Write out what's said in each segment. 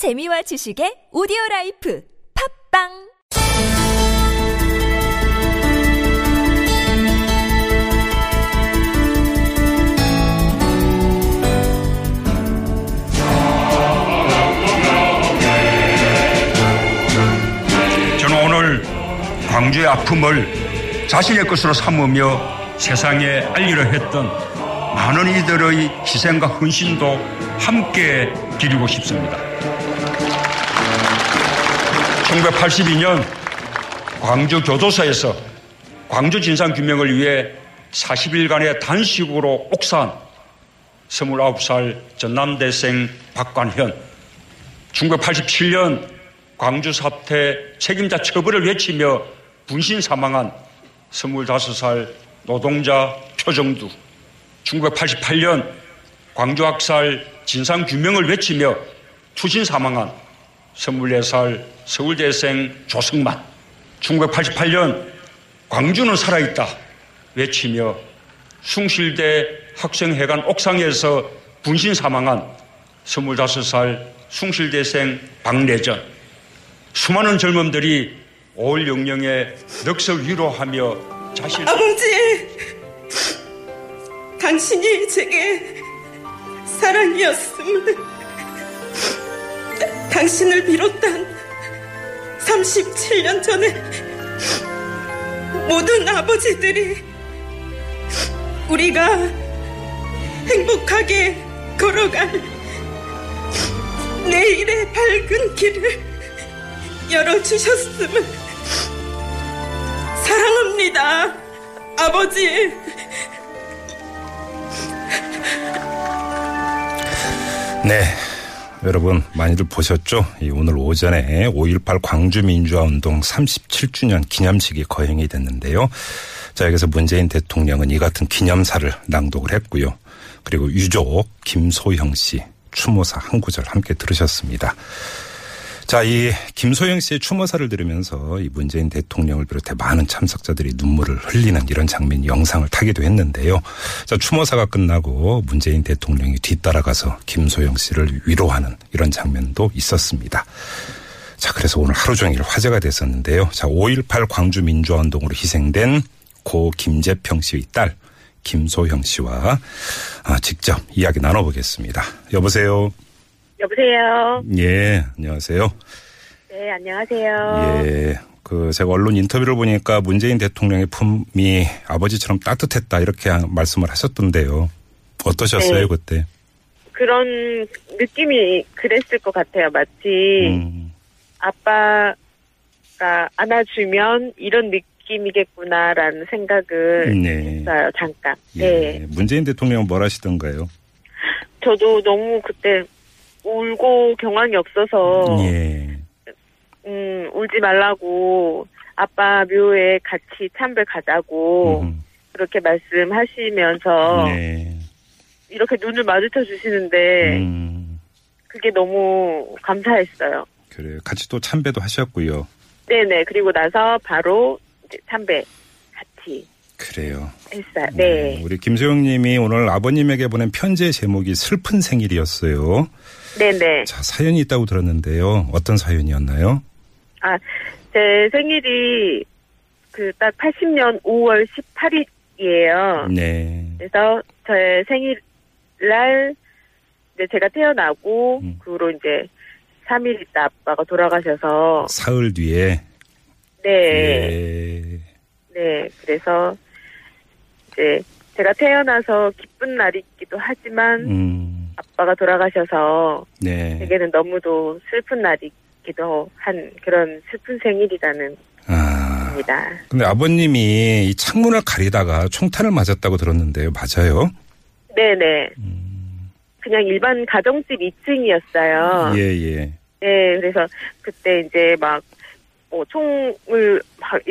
재미와 지식의 오디오 라이프 팟빵 저는 오늘 광주의 아픔을 자신의 것으로 삼으며 세상에 알리려 했던 많은 이들의 희생과 헌신도 함께 기리고 싶습니다. 1982년 광주 교도소에서 광주 진상 규명을 위해 40일간의 단식으로 옥사한 29살 전남대생 박관현. 1987년 광주 사태 책임자 처벌을 외치며 분신 사망한 25살 노동자 표정두. 1988년 광주 학살 진상 규명을 외치며 투신 사망한 24살 서울대생 조승만. 1988년 광주는 살아있다. 외치며 숭실대 학생회관 옥상에서 분신 사망한 25살 숭실대생 박래전. 수많은 젊음들이 5월 영령에 넋을 위로하며 자신 아버지, 당신이 제게 사랑이었음을 당신을 비롯한 37년 전에 모든 아버지들이 우리가 행복하게 걸어갈 내일의 밝은 길을 열어주셨음을 사랑합니다, 아버지. 네. 여러분 많이들 보셨죠? 이 오늘 오전에 5.18 광주민주화운동 37주년 기념식이 거행이 됐는데요. 자, 여기서 문재인 대통령은 이 같은 기념사를 낭독을 했고요. 그리고 유족 김소형 씨 추모사 한 구절 함께 들으셨습니다. 자, 이 김소영 씨의 추모사를 들으면서 이 문재인 대통령을 비롯해 많은 참석자들이 눈물을 흘리는 이런 장면 영상을 타기도 했는데요. 자, 추모사가 끝나고 문재인 대통령이 뒤따라가서 김소영 씨를 위로하는 이런 장면도 있었습니다. 자, 그래서 오늘 하루 종일 화제가 됐었는데요. 자, 5.18 광주 민주화운동으로 희생된 고 김재평 씨의 딸 김소영 씨와 아, 직접 이야기 나눠보겠습니다. 여보세요. 여보세요. 예, 안녕하세요. 네, 안녕하세요. 예. 그 제가 언론 인터뷰를 보니까 문재인 대통령의 품이 아버지처럼 따뜻했다 이렇게 말씀을 하셨던데요. 어떠셨어요 네. 그때? 그런 느낌이 그랬을 것 같아요. 마치 음, 아빠가 안아주면 이런 느낌이겠구나라는 생각을 네. 했어요. 잠깐. 예. 네. 문재인 대통령은 뭘 하시던가요? 저도 너무 그때 울고 경황이 없어서 예. 음, 울지 말라고 아빠 묘에 같이 참배 가자고 음, 그렇게 말씀하시면서 네. 이렇게 눈을 마주쳐 주시는데 음, 그게 너무 감사했어요. 그래요. 같이 또 참배도 하셨고요. 네네. 그리고 나서 바로 참배 같이 그래요. 했어요. 네. 우리 김소영 님이 오늘 아버님에게 보낸 편지의 제목이 슬픈 생일이었어요. 네네. 자, 사연이 있다고 들었는데요. 어떤 사연이었나요? 아, 제 생일이 그 딱 80년 5월 18일이에요. 네. 그래서 저의 생일날 이제 제가 태어나고 음. 그 후로 이제 3일 있다 아빠가 돌아가셔서 사흘 뒤에 네. 예. 네. 그래서 이제 제가 태어나서 기쁜 날이기도 하지만 음, 아빠가 돌아가셔서 네. 제게는 너무도 슬픈 날이기도 한 그런 슬픈 생일이라는 아, 겁니다. 근데 아버님이 이 창문을 가리다가 총탄을 맞았다고 들었는데요. 맞아요? 네네. 그냥 일반 가정집 2층이었어요. 예, 예. 네, 그래서 그때 이제 막, 뭐, 총을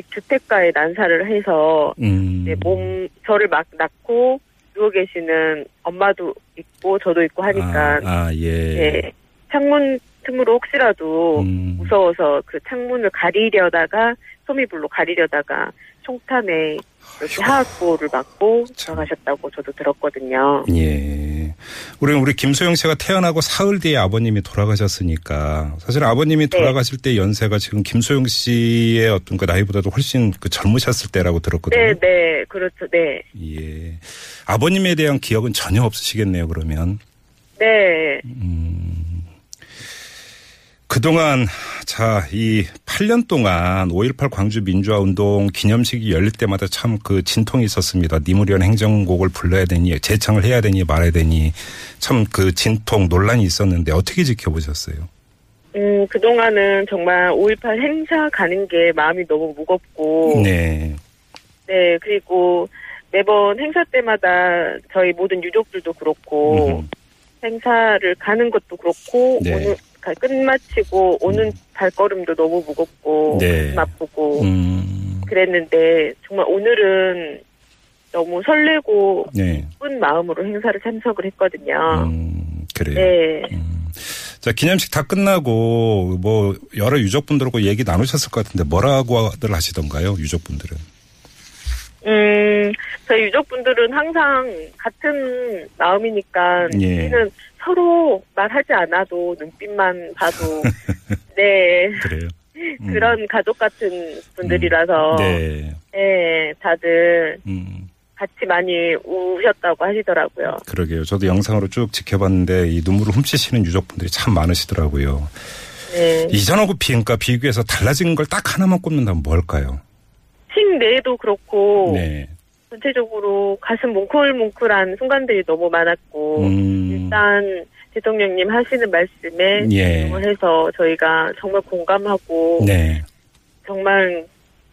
주택가에 난사를 해서, 음. 이제 몸, 저를 막 낳고 누워 계시는 엄마도 있고, 저도 있고 하니까, 아, 아, 예. 예, 창문 틈으로 혹시라도 음. 무서워서 그 창문을 가리려다가, 소미불로 가리려다가 총탄에 이렇게 맞고 참. 돌아가셨다고 저도 들었거든요. 예. 우리 우리 김소영 씨가 태어나고 사흘 뒤에 아버님이 돌아가셨으니까 사실 아버님이 네. 돌아가실 때 연세가 지금 김소영 씨의 어떤 그 나이보다도 훨씬 그 젊으셨을 때라고 들었거든요. 네, 네, 그렇죠, 네, 예. 아버님에 대한 기억은 전혀 없으시겠네요, 그러면. 네, 그동안 자, 이 8년 동안 5.18 광주 민주화 운동 기념식이 열릴 때마다 참 그 진통이 있었습니다. 니무리언 행정곡을 불러야 되니 재창을 해야 되니 말아야 되니 참 그 진통 논란이 있었는데 어떻게 지켜보셨어요? 음, 그동안은 정말 5.18 행사 가는 게 마음이 너무 무겁고, 네. 네, 그리고 매번 행사 때마다 저희 모든 유족들도 그렇고, 음흠. 행사를 가는 것도 그렇고, 네. 오늘 가- 끝마치고 오는 발걸음도 너무 무겁고, 네. 아프고, 음. 그랬는데, 정말 오늘은 너무 설레고, 네. 기쁜 마음으로 행사를 참석을 했거든요. 음, 그래요. 네. 음. 자, 기념식 다 끝나고 뭐 여러 유족분들하고 얘기 나누셨을 것 같은데 뭐라고들 하시던가요? 유족분들은. 음, 저희 유족분들은 항상 같은 마음이니까 예. 우리는 서로 말하지 않아도 눈빛만 봐도 네 그래요. 음. 그런 가족 같은 분들이라서 네. 네, 다들 음. 같이 많이 우셨다고 하시더라고요. 그러게요. 저도 영상으로 쭉 지켜봤는데 이 눈물을 훔치시는 유족분들이 참 많으시더라고요. 네. 이전하고 비인가 비교해서 달라진 걸 딱 하나만 꼽는다면 뭘까요? 팀 내에도 그렇고 네. 전체적으로 가슴 뭉클뭉클한 순간들이 너무 많았고 음. 일단 대통령님 하시는 말씀에 예. 해서 저희가 정말 공감하고 네. 정말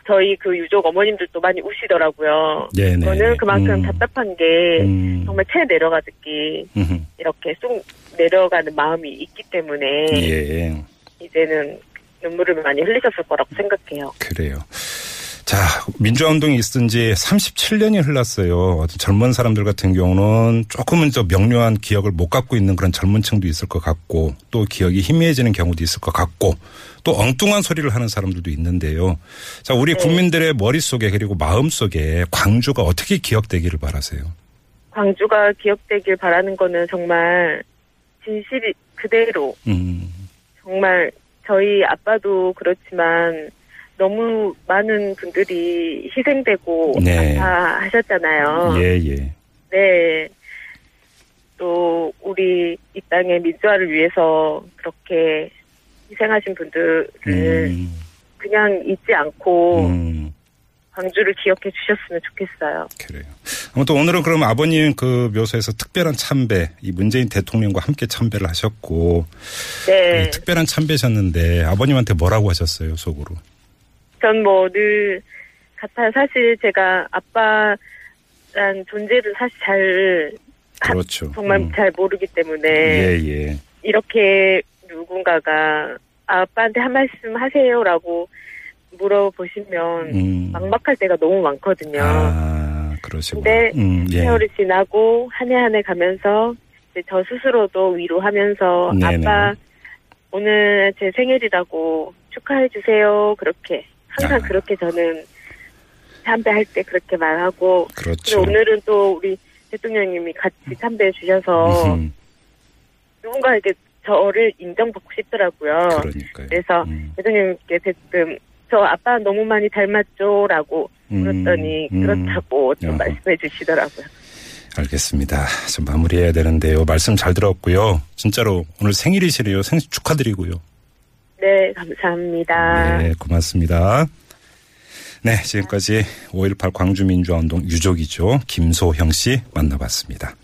저희 그 유족 어머님들도 많이 우시더라고요. 네네. 저는 그만큼 음. 답답한 게 음. 정말 채 내려가듯이 음흠. 이렇게 쑥 내려가는 마음이 있기 때문에 예. 이제는 눈물을 많이 흘리셨을 거라고 생각해요. 그래요. 자, 민주화운동이 있은 지 37년이 흘렀어요. 어떤 젊은 사람들 같은 경우는 조금은 더 명료한 기억을 못 갖고 있는 그런 젊은 층도 있을 것 같고 또 기억이 희미해지는 경우도 있을 것 같고 또 엉뚱한 소리를 하는 사람들도 있는데요. 자, 우리 네. 국민들의 머릿속에 그리고 마음속에 광주가 어떻게 기억되기를 바라세요? 광주가 기억되길 바라는 거는 정말 진실이 그대로 음, 정말 저희 아빠도 그렇지만 너무 많은 분들이 희생되고 네. 아파하셨잖아요. 예, 예. 네. 또 우리 이 땅의 민주화를 위해서 그렇게 희생하신 분들을 음, 그냥 잊지 않고 음. 광주를 기억해 주셨으면 좋겠어요. 그래요. 아무튼 오늘은 그럼 아버님 그 묘소에서 특별한 참배, 이 문재인 대통령과 함께 참배를 하셨고, 네. 이 특별한 참배셨는데 아버님한테 뭐라고 하셨어요, 속으로? 전 뭐 늘 같아요. 사실 제가 아빠란 존재를 사실 잘 하- 그렇죠. 정말 음. 잘 모르기 때문에 예, 예. 이렇게 누군가가 아빠한테 한 말씀 하세요라고 물어보시면 음. 막막할 때가 너무 많거든요. 아, 그러시고. 근데 음, 예. 세월이 지나고 한 해 한 해 가면서 저 스스로도 위로하면서 네네. 아빠 오늘 제 생일이라고 축하해 주세요. 그렇게 항상 아. 그렇게 저는 참배할 때 그렇게 말하고 그렇죠. 오늘은 또 우리 대통령님이 같이 참배해 주셔서 음, 누군가에게 저를 인정받고 싶더라고요. 그러니까요. 그래서 음, 대통령님께 대뜸 저 아빠 너무 많이 닮았죠라고 음, 물었더니 음. 그렇다고 또 어허. 말씀해 주시더라고요. 알겠습니다. 좀 마무리해야 되는데요. 말씀 잘 들었고요. 진짜로 오늘 생일이시래요. 생일 축하드리고요. 네, 감사합니다. 네, 고맙습니다. 네, 지금까지 5.18 광주민주화운동 유족이죠. 김소형 씨 만나봤습니다.